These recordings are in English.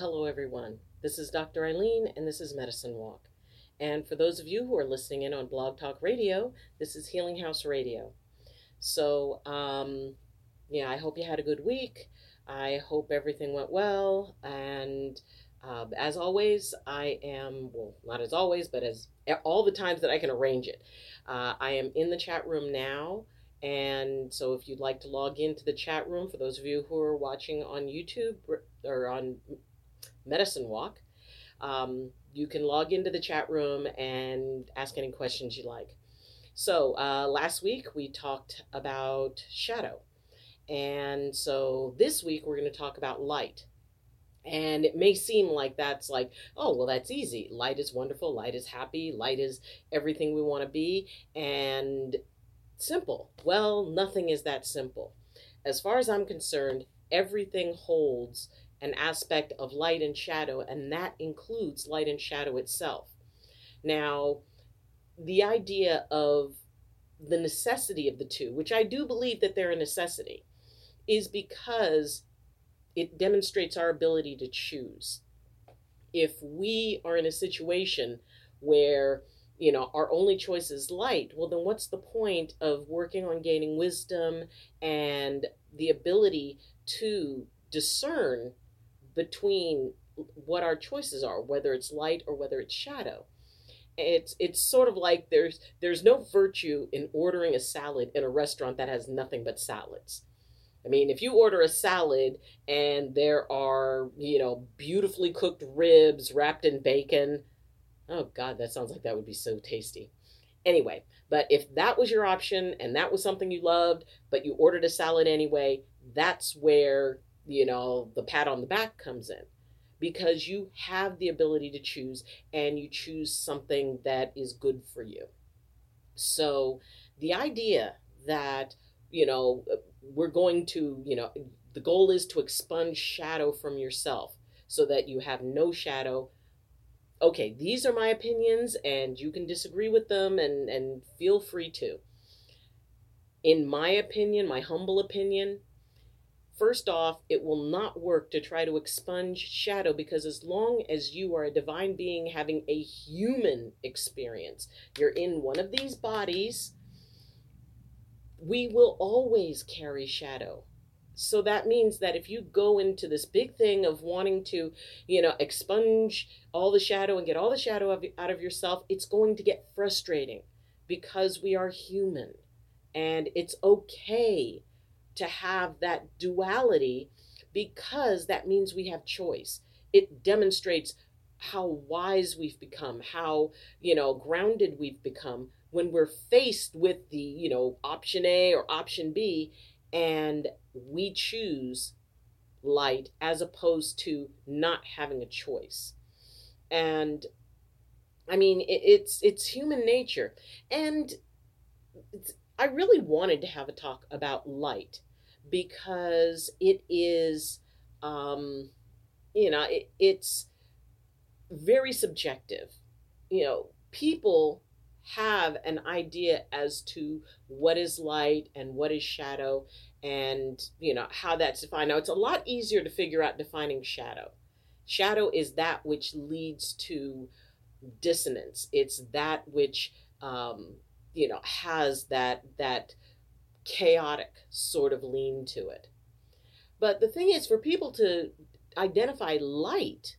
hello everyone. This is Dr. Ayleen and this is Medicine Walk. And for those of you who are listening in on Blog Talk Radio, this is Healing House Radio. So, um, yeah, I hope you had a good week. I hope everything went well. And uh, as always, I am, well, not as always, but as all the times that I can arrange it. Uh, I am in the chat room now. And so if you'd like to log into the chat room, for those of you who are watching on YouTube or on Medicine Walk. Um, you can log into the chat room and ask any questions you like. So, uh, last week we talked about shadow. And so this week we're going to talk about light. And it may seem like that's like, oh, well, that's easy. Light is wonderful. Light is happy. Light is everything we want to be. And simple. Well, nothing is that simple. As far as I'm concerned, everything holds an aspect of light and shadow, and that includes light and shadow itself. Now, the idea of the necessity of the two, which I do believe that they're a necessity, is because it demonstrates our ability to choose. If we are in a situation where you know our only choice is light well then what's the point of working on gaining wisdom and the ability to discern between what our choices are, whether it's light or whether it's shadow. It's it's sort of like there's there's no virtue in ordering a salad in a restaurant that has nothing but salads. I mean, if you order a salad and there are, you know, beautifully cooked ribs wrapped in bacon, oh God, that sounds like that would be so tasty. Anyway, but if that was your option and that was something you loved, but you ordered a salad anyway, that's where you know, the pat on the back comes in because you have the ability to choose and you choose something that is good for you. So the idea that, you know, we're going to, you know, the goal is to expunge shadow from yourself so that you have no shadow. Okay, these are my opinions and you can disagree with them and, and feel free to. In my opinion, my humble opinion, First off, it will not work to try to expunge shadow because as long as you are a divine being having a human experience, you're in one of these bodies, we will always carry shadow. So that means that if you go into this big thing of wanting to, you know, expunge all the shadow and get all the shadow out of yourself, it's going to get frustrating because we are human and it's okay to have that duality because that means we have choice. It demonstrates how wise we've become, how, you know, grounded we've become when we're faced with the, you know, option A or option B and we choose light as opposed to not having a choice. And I mean, it, it's it's human nature, and I really wanted to have a talk about light because it is, um, you know, it, it's very subjective. You know, people have an idea as to what is light and what is shadow and you know how that's defined. Now it's a lot easier to figure out defining shadow. Shadow is that which leads to dissonance. It's that which um, you know has that that chaotic sort of lean to it. But the thing is, for people to identify light,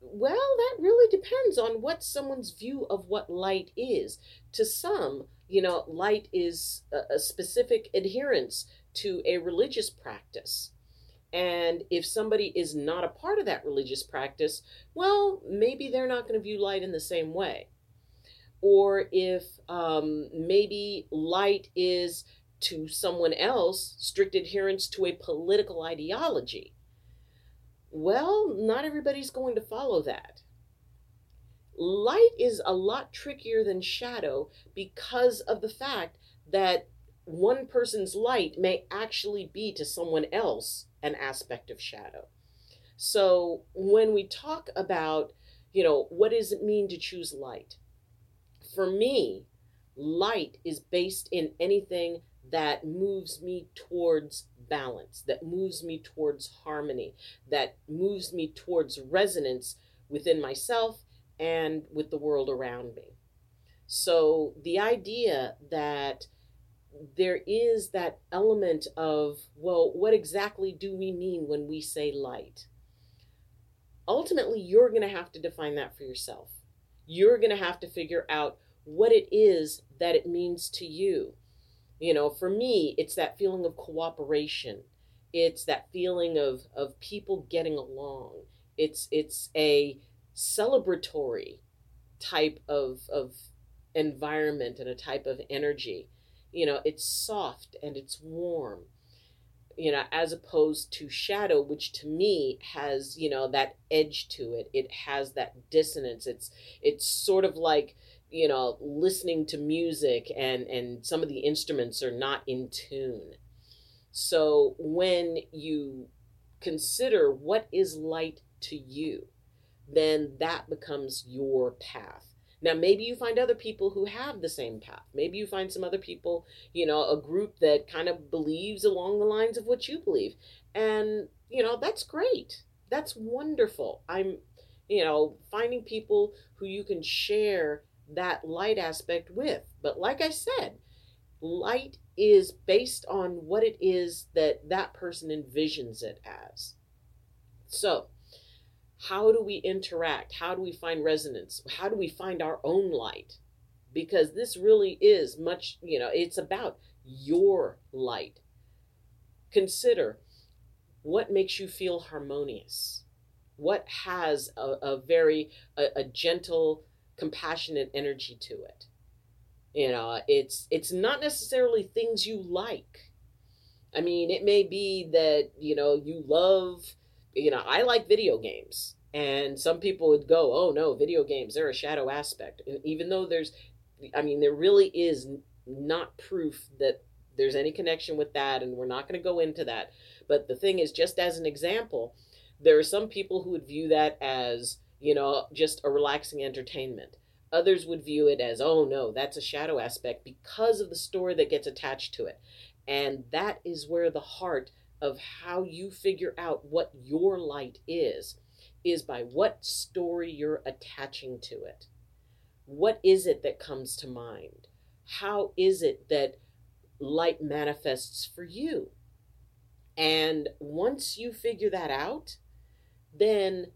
well, that really depends on what someone's view of what light is. To some, you know, light is a, specific adherence to a religious practice. And if somebody is not a part of that religious practice, well, maybe they're not going to view light in the same way. Or if um, maybe light is to someone else strict adherence to a political ideology. Well, not everybody's going to follow that. Light is a lot trickier than shadow because of the fact that one person's light may actually be to someone else an aspect of shadow. So when we talk about, you know, what does it mean to choose light? For me, light is based in anything that moves me towards balance, that moves me towards harmony, that moves me towards resonance within myself and with the world around me. So the idea that there is that element of, well, what exactly do we mean when we say light? Ultimately, you're going to have to define that for yourself. You're going to have to figure out what it is that it means to you. You know, for me, it's that feeling of cooperation. It's that feeling of of people getting along. It's it's a celebratory type of of environment and a type of energy. You know, it's soft and it's warm. You know, as opposed to shadow, which to me has, you know, that edge to it. It has that dissonance. It's it's sort of like you know listening to music and and some of the instruments are not in tune so when you consider what is light to you then that becomes your path now maybe you find other people who have the same path maybe you find some other people you know a group that kind of believes along the lines of what you believe and you know that's great that's wonderful i'm you know finding people who you can share that light aspect with. But like I said, light is based on what it is that that person envisions it as. So, how do we interact? How do we find resonance? How do we find our own light? Because this really is much, you know, it's about your light. Consider what makes you feel harmonious. What has a, a very a, a gentle compassionate energy to it. You know, it's it's not necessarily things you like. I mean, it may be that, you know, you love, you know, I like video games. And some people would go, oh no, video games, they're a shadow aspect. Even though there's, I mean, there really is not proof that there's any connection with that, and we're not going to go into that. But the thing is, just as an example, there are some people who would view that as you know, just a relaxing entertainment. Others would view it as, oh no, that's a shadow aspect because of the story that gets attached to it. And that is where the heart of how you figure out what your light is, is by what story you're attaching to it. What is it that comes to mind? How is it that light manifests for you? And once you figure that out, then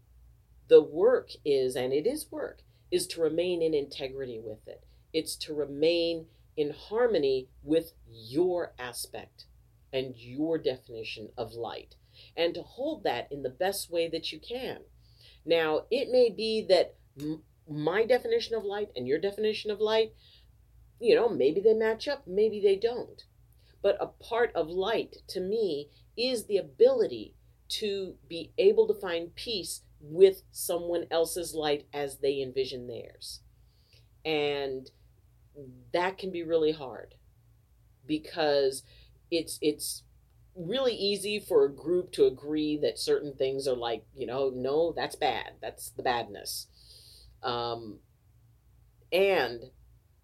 the work is, and it is work, is to remain in integrity with it. It's to remain in harmony with your aspect and your definition of light, and to hold that in the best way that you can. Now, it may be that m- my definition of light and your definition of light, you know, maybe they match up, maybe they don't. But a part of light to me is the ability to be able to find peace with someone else's light as they envision theirs. And that can be really hard because it's it's really easy for a group to agree that certain things are like, you know, no, that's bad. That's the badness. Um, and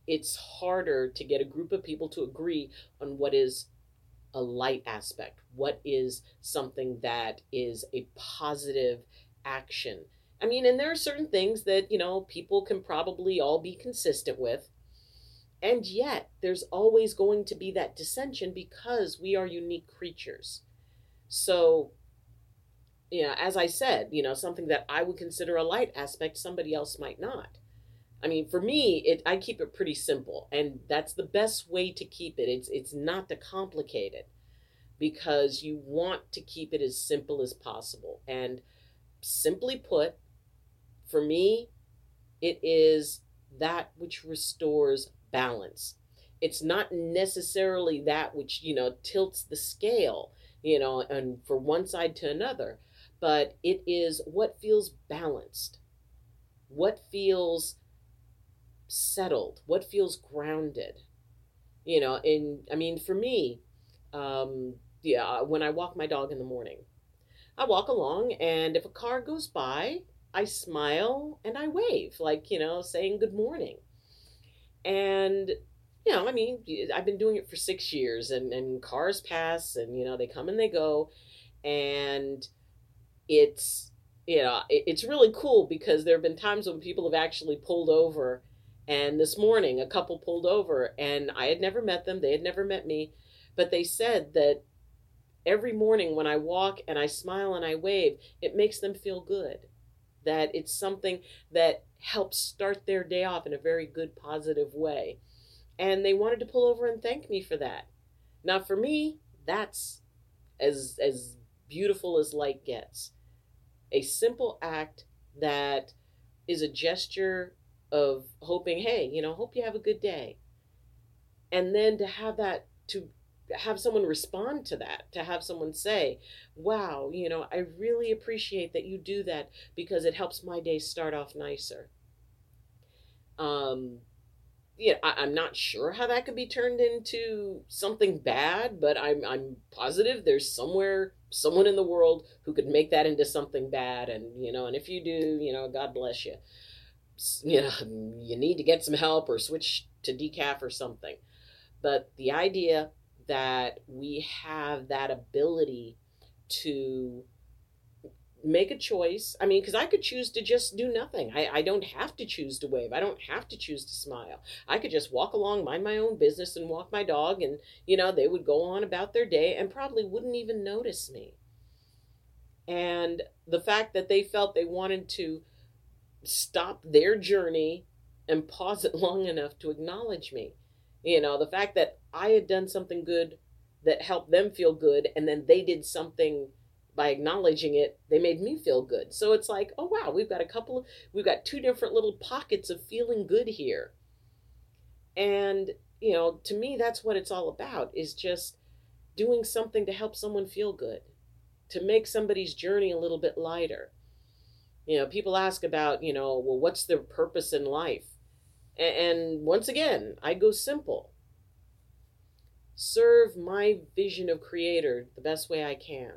it's harder to get a group of people to agree on what is a light aspect, what is something that is a positive action. I mean, and there are certain things that, you know, people can probably all be consistent with. And yet, there's always going to be that dissension because we are unique creatures. So, you know, as I said, you know, something that I would consider a light aspect, somebody else might not. I mean, for me, it I keep it pretty simple, and that's the best way to keep it. It's it's not to complicate it, because you want to keep it as simple as possible. And simply put, for me, it is that which restores balance. It's not necessarily that which, you know, tilts the scale, you know, and for one side to another, but it is what feels balanced, what feels settled, what feels grounded. You know, and I mean, for me, um, yeah, when I walk my dog in the morning, I walk along, and if a car goes by, I smile and I wave, like, you know, saying good morning. And, you know, I mean, I've been doing it for six years, and, and cars pass, and, you know, they come and they go. And it's, you know, it, it's really cool because there have been times when people have actually pulled over. And this morning, a couple pulled over, and I had never met them, they had never met me, but they said that every morning when I walk and I smile and I wave, it makes them feel good. That it's something that helps start their day off in a very good, positive way. And they wanted to pull over and thank me for that. Now, for me, that's as, as beautiful as light gets. A simple act that is a gesture of hoping, hey, you know, hope you have a good day. And then to have that to have someone respond to that, to have someone say, wow, you know, I really appreciate that you do that because it helps my day start off nicer. Um, yeah, I, am not sure how that could be turned into something bad, but I'm I'm positive there's somewhere someone in the world who could make that into something bad, and you know, and if you do, you know, God bless you. You know, you need to get some help or switch to decaf or something. But the idea that we have that ability to make a choice. I mean, because I could choose to just do nothing. I, I don't have to choose to wave. I don't have to choose to smile. I could just walk along, mind my own business, and walk my dog, and, you know, they would go on about their day and probably wouldn't even notice me. And the fact that they felt they wanted to stop their journey and pause it long enough to acknowledge me. You know, the fact that I had done something good that helped them feel good, and then they did something by acknowledging it, they made me feel good. So it's like, oh wow, we've got a couple we've got two different little pockets of feeling good here. And, you know, to me, that's what it's all about is just doing something to help someone feel good, to make somebody's journey a little bit lighter. You know, people ask about, you know, well, what's their purpose in life? And once again, I go simple. Serve my vision of creator the best way I can.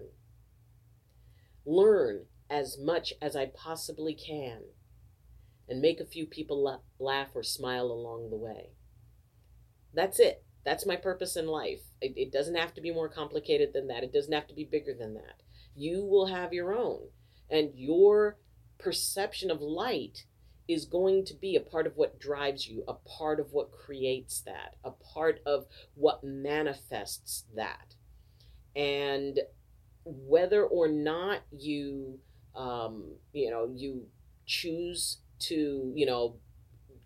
Learn as much as I possibly can and make a few people laugh or smile along the way. That's it. That's my purpose in life. It, doesn't have to be more complicated than that. It doesn't have to be bigger than that. You will have your own. And your perception of light is going to be a part of what drives you, a part of what creates that, a part of what manifests that. And whether or not you, um, you know, you choose to, you know,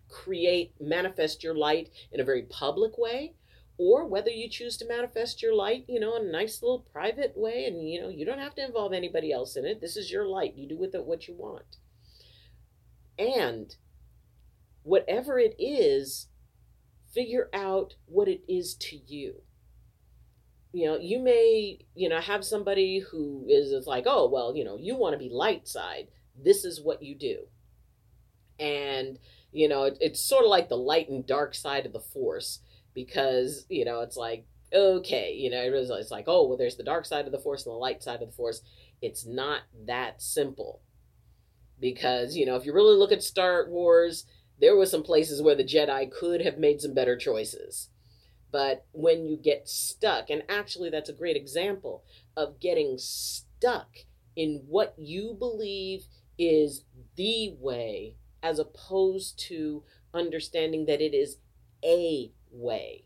create, manifest your light in a very public way, or whether you choose to manifest your light, you know, in a nice little private way, and you know, you don't have to involve anybody else in it. This is your light. You do with it what you want. And whatever it is, figure out what it is to you. You know, you may, you know, have somebody who is, is like, oh, well, you know, you want to be light side. This is what you do. And, you know, it, it's sort of like the light and dark side of the force because, you know, it's like, okay, you know, it's like, oh, well, there's the dark side of the force and the light side of the force. It's not that simple because you know if you really look at Star Wars, there were some places where the Jedi could have made some better choices. But when you get stuck, and actually that's a great example of getting stuck in what you believe is the way, as opposed to understanding that it is a way.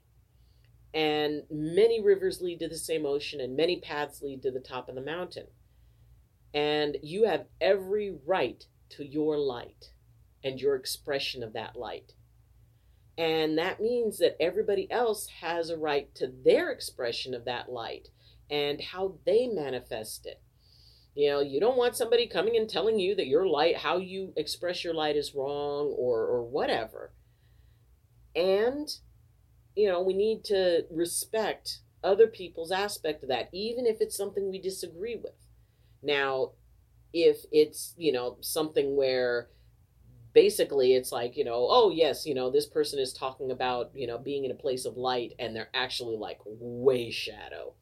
And many rivers lead to the same ocean, and many paths lead to the top of the mountain. And you have every right to your light and your expression of that light. And that means that everybody else has a right to their expression of that light and how they manifest it. You know, you don't want somebody coming and telling you that your light, how you express your light is wrong or, or whatever. And, you know, we need to respect other people's aspect of that, even if it's something we disagree with. Now, if it's, you know, something where basically it's like, you know, oh, yes, you know, this person is talking about, you know, being in a place of light and they're actually like way shadow.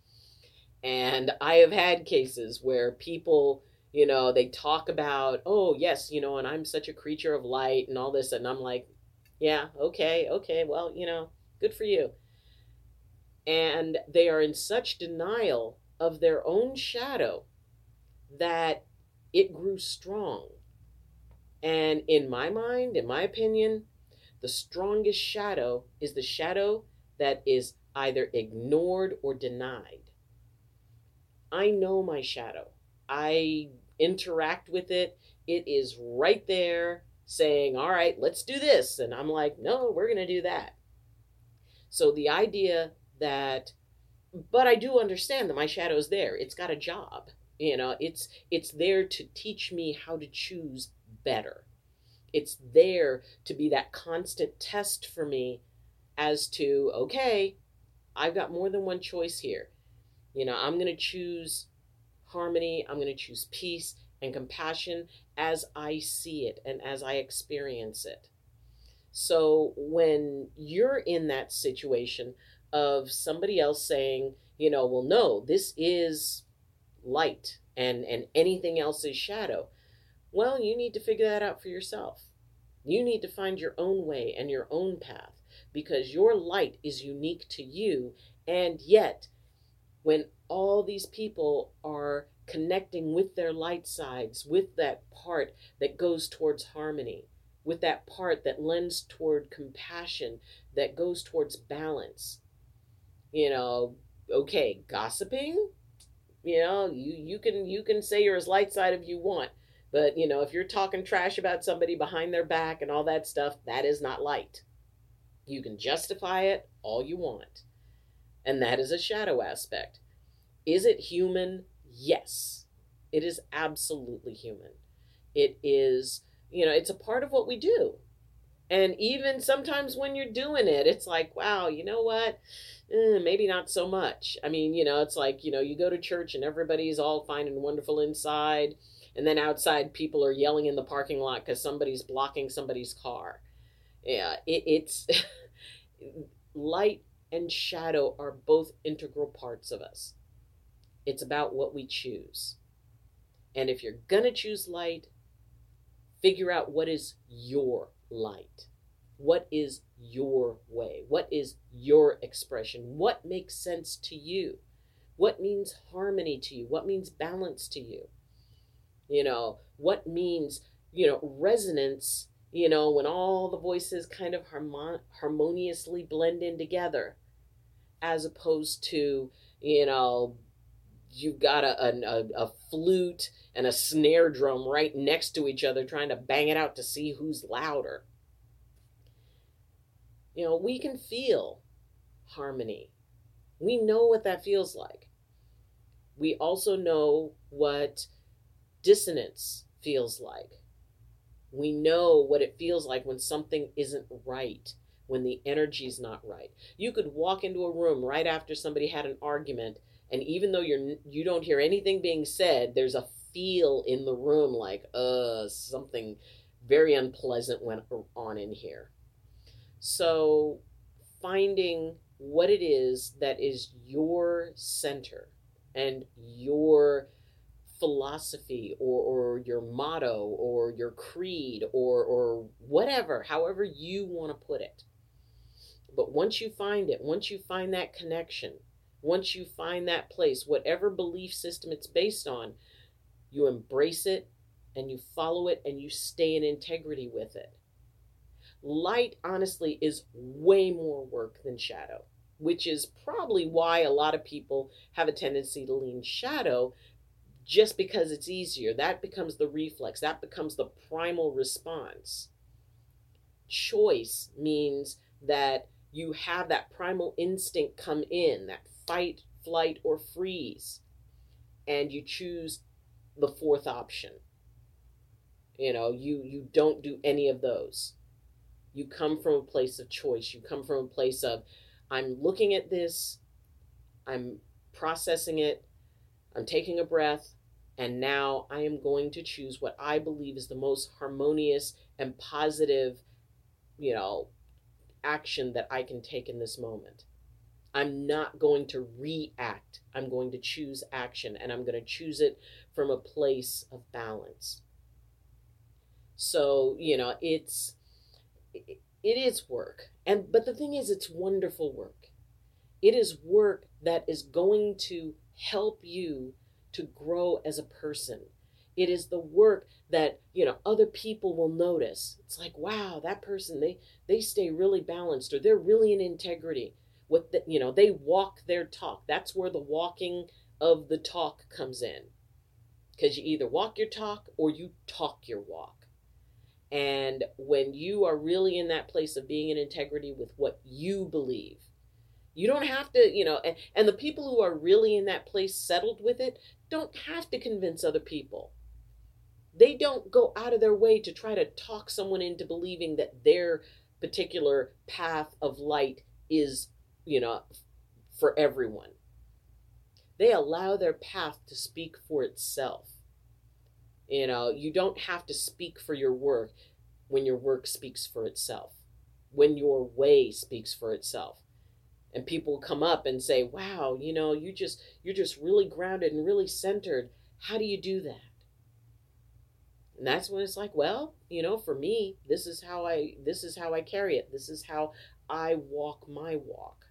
And I have had cases where people, you know, they talk about, oh, yes, you know, and I'm such a creature of light and all this. And I'm like, yeah, okay, okay, well, you know, good for you. And they are in such denial of their own shadow that it grew strong. And in my mind, in my opinion, the strongest shadow is the shadow that is either ignored or denied. I know my shadow. I interact with it. It is right there saying, All right, let's do this. And I'm like, No, we're going to do that. So the idea that, but I do understand that my shadow is there. It's got a job. You know, it's it's there to teach me how to choose better. It's there to be that constant test for me as to, okay, I've got more than one choice here. You know, I'm going to choose harmony, I'm going to choose peace and compassion as I see it and as I experience it. So when you're in that situation of somebody else saying, you know, well, no, this is light and, and anything else is shadow, well, you need to figure that out for yourself. You need to find your own way and your own path because your light is unique to you. And yet, when all these people are connecting with their light sides, with that part that goes towards harmony, with that part that lends toward compassion, that goes towards balance. You know, okay, gossiping, you know, you, you can you can say you're as light side if you want, but you know, if you're talking trash about somebody behind their back and all that stuff, that is not light. You can justify it all you want. And that is a shadow aspect. Is it human? Yes, it is absolutely human. It is, you know, it's a part of what we do. And even sometimes when you're doing it, it's like, wow, you know what? Eh, maybe not so much. I mean, you know, it's like, you know, you go to church and everybody's all fine and wonderful inside. And then outside, people are yelling in the parking lot because somebody's blocking somebody's car. Yeah, it, it's light and shadow are both integral parts of us. It's about what we choose. And if you're going to choose light, figure out what is your light. What is your way? What is your expression? What makes sense to you? What means harmony to you? What means balance to you? You know, what means, you know, resonance, you know, when all the voices kind of harmon- harmoniously blend in together, as opposed to, you know, you've got a, a, a, flute and a snare drum right next to each other trying to bang it out to see who's louder. You know, we can feel harmony. We know what that feels like. We also know what dissonance feels like. We know what it feels like when something isn't right, when the energy's not right. You could walk into a room right after somebody had an argument and even though you're you don't hear anything being said there's a feel in the room like uh something very unpleasant went on in here so finding what it is that is your center and your philosophy or, or your motto or your creed or, or whatever, however you want to put it. But once you find it, once you find that connection, once you find that place, whatever belief system it's based on, you embrace it and you follow it and you stay in integrity with it. Light, honestly, is way more work than shadow, which is probably why a lot of people have a tendency to lean shadow just because it's easier. That becomes the reflex, that becomes the primal response. Choice means that you have that primal instinct come in, that fight, flight, or freeze. And you choose the fourth option. You know, you you don't do any of those. You come from a place of choice. You come from a place of I'm looking at this, I'm processing it, I'm taking a breath, and now I am going to choose what I believe is the most harmonious and positive, you know, action that I can take in this moment. I'm not going to react. I'm going to choose action and I'm going to choose it from a place of balance. So, you know, it's it is work. And but the thing is it's wonderful work. It is work that is going to help you to grow as a person. It is the work that, you know, other people will notice. It's like, wow, that person they they stay really balanced or they're really in integrity. What the, you know, they walk their talk. That's where the walking of the talk comes in. Cuz you either walk your talk or you talk your walk. And when you are really in that place of being in integrity with what you believe, you don't have to, you know, and, and the people who are really in that place settled with it don't have to convince other people. They don't go out of their way to try to talk someone into believing that their particular path of light is, you know, for everyone. They allow their path to speak for itself. You know, you don't have to speak for your work when your work speaks for itself, when your way speaks for itself. And people come up and say, "Wow, you know, you just you're just really grounded and really centered. How do you do that?" And that's when it's like, well, you know, for me, this is how I this is how I carry it. This is how I walk my walk.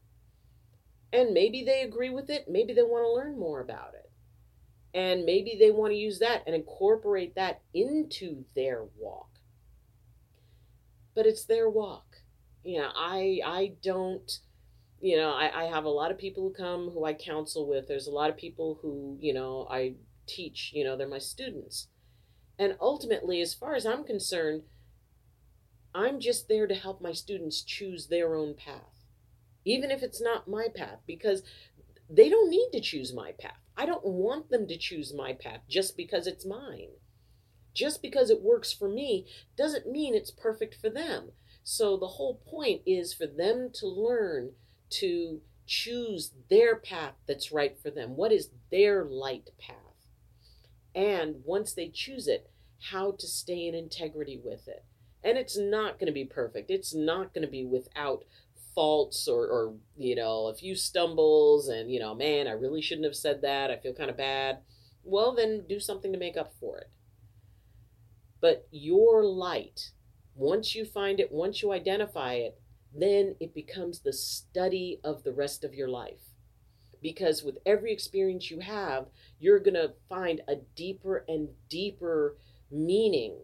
And maybe they agree with it, maybe they want to learn more about it. And maybe they want to use that and incorporate that into their walk. But it's their walk. You know i i don't you know I, I have a lot of people who come who i counsel with. There's a lot of people who you know i teach you know they're my students. And ultimately as far as i'm concerned i'm just there to help my students choose their own path even if it's not my path because they don't need to choose my path I don't want them to choose my path just because it's mine. Just because it works for me doesn't mean it's perfect for them. So the whole point is for them to learn to choose their path that's right for them. What is their light path? And once they choose it, how to stay in integrity with it. And it's not going to be perfect. It's not going to be without faults or, or you know a few stumbles and you know man i really shouldn't have said that. I feel kind of bad. Well then do something to make up for it. But your light once you find it once you identify it then it becomes the study of the rest of your life. Because with every experience you have you're going to find a deeper and deeper meaning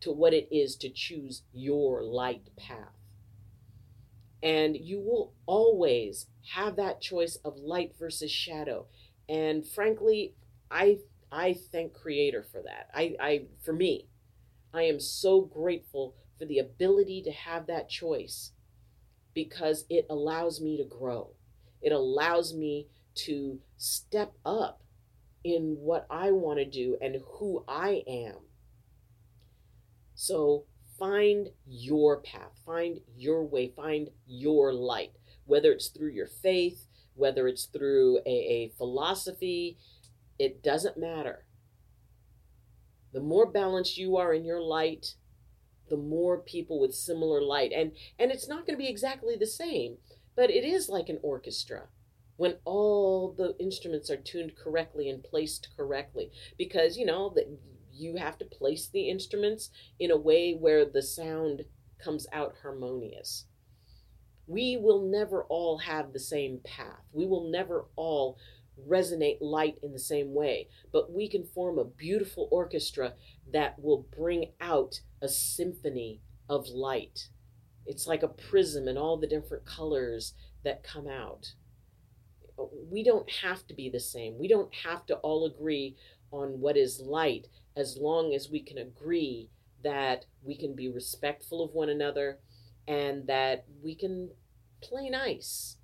to what it is to choose your light path and you will always have that choice of light versus shadow. And frankly i i thank creator for that. I i for me i am so grateful for the ability to have that choice because it allows me to grow. It allows me to step up in what i want to do and who i am. So find your path, find your way, find your light, whether it's through your faith, whether it's through a, a philosophy, it doesn't matter. The more balanced you are in your light, the more people with similar light. And and it's not going to be exactly the same, but it is like an orchestra when all the instruments are tuned correctly and placed correctly because you know that you have to place the instruments in a way where the sound comes out harmonious. We will never all have the same path. We will never all resonate light in the same way, but we can form a beautiful orchestra that will bring out a symphony of light. It's like a prism and all the different colors that come out. We don't have to be the same. We don't have to all agree on what is light as long as we can agree that we can be respectful of one another and that we can play nice.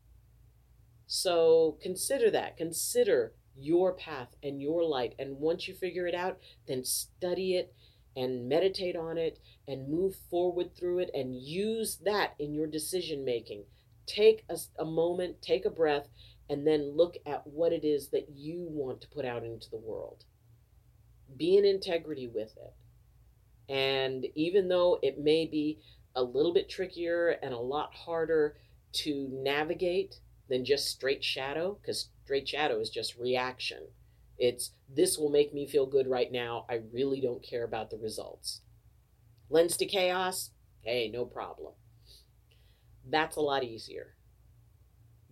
So consider that. Consider your path and your light. And once you figure it out, then study it and meditate on it and move forward through it and use that in your decision making. Take a, a moment, take a breath, and then look at what it is that you want to put out into the world. Be in integrity with it. And even though it may be a little bit trickier and a lot harder to navigate than just straight shadow, because straight shadow is just reaction. It's this will make me feel good right now. I really don't care about the results. Lens to chaos, hey, no problem. That's a lot easier.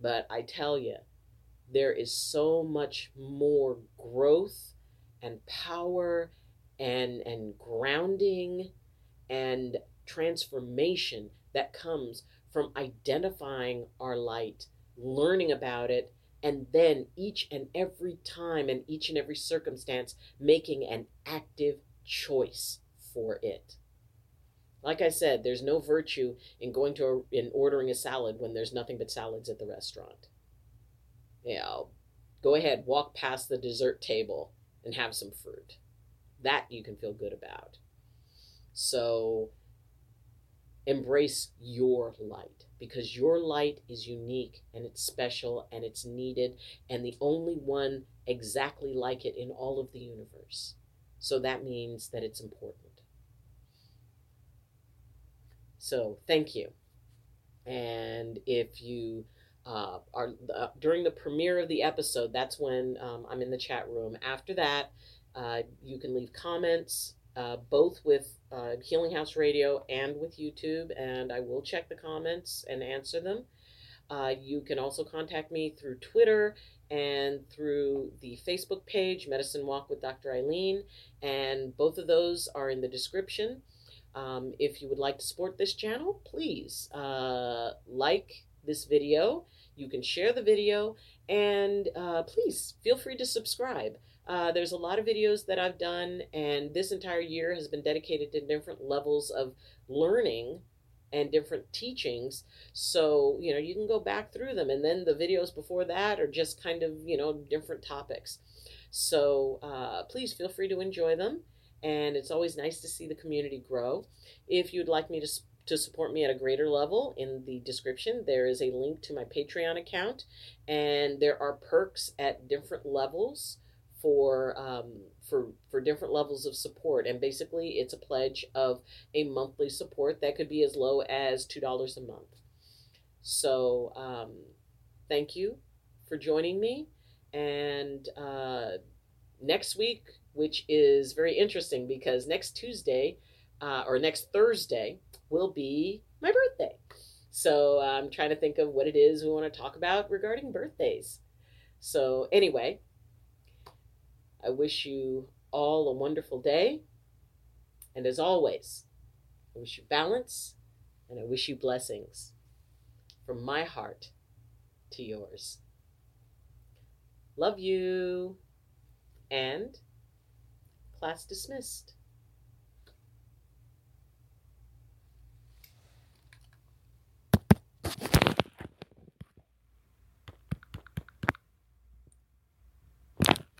But I tell you, there is so much more growth and power and and grounding and transformation that comes from identifying our light, learning about it, and then each and every time and each and every circumstance making an active choice for it. Like I said, there's no virtue in going to a, in ordering a salad when there's nothing but salads at the restaurant. Yeah, go ahead, walk past the dessert table and have some fruit. That you can feel good about. So embrace your light because your light is unique and it's special and it's needed and the only one exactly like it in all of the universe. So that means that it's important. So thank you. And if you uh, are uh, during the premiere of the episode, that's when um, I'm in the chat room. After that, uh, you can leave comments uh, both with uh, Healing House Radio and with YouTube, and I will check the comments and answer them. Uh, you can also contact me through Twitter and through the Facebook page, Medicine Walk with Dr. Ayleen, and both of those are in the description. Um, if you would like to support this channel, please like this video. You can share the video, and uh, please feel free to subscribe. Uh, there's a lot of videos that I've done, and this entire year has been dedicated to different levels of learning and different teachings. So, you know, you can go back through them, and then the videos before that are just kind of, you know, different topics. So, uh, please feel free to enjoy them and it's always nice to see the community grow. If you'd like me to to support me at a greater level, in the description there is a link to my Patreon account, and there are perks at different levels for um, for for different levels of support. And basically, it's a pledge of a monthly support that could be as low as two dollars a month. So, um, thank you for joining me, and uh, next week which is very interesting because next Tuesday uh, or next Thursday will be my birthday. So I'm trying to think of what it is we want to talk about regarding birthdays. So, anyway, I wish you all a wonderful day. And as always, I wish you balance and I wish you blessings from my heart to yours. Love you. And Class dismissed.